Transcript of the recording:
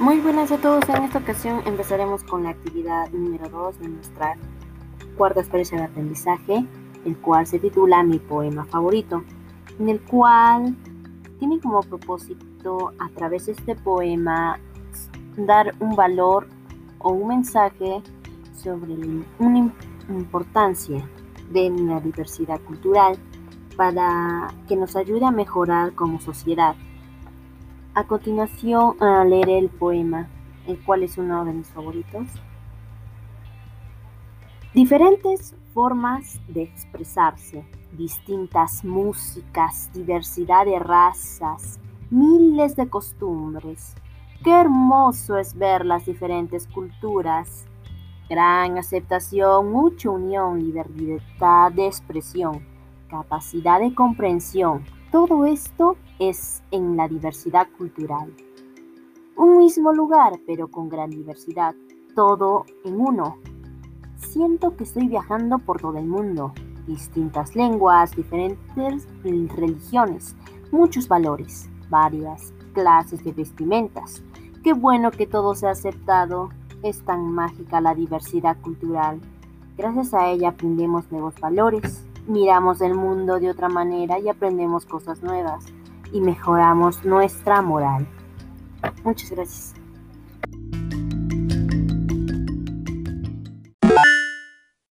Muy buenas a todos. En esta ocasión empezaremos con la actividad número 2 de nuestra cuarta experiencia de aprendizaje, el cual se titula Mi poema favorito, en el cual tiene como propósito a través de este poema dar un valor o un mensaje sobre una importancia de la diversidad cultural para que nos ayude a mejorar como sociedad. A continuación leeré el poema, el cual es uno de mis favoritos. Diferentes formas de expresarse, distintas músicas, diversidad de razas, miles de costumbres. Qué hermoso es ver las diferentes culturas. Gran aceptación, mucha unión, libertad de expresión, capacidad de comprensión todo esto es en la diversidad cultural. Un mismo lugar, pero con gran diversidad. Todo en uno. Siento que estoy viajando por todo el mundo. Distintas lenguas, diferentes religiones, muchos valores, varias clases de vestimentas. Qué bueno que todo se ha aceptado. Es tan mágica la diversidad cultural. Gracias a ella aprendemos nuevos valores miramos el mundo de otra manera y aprendemos cosas nuevas y mejoramos nuestra moral. Muchas gracias.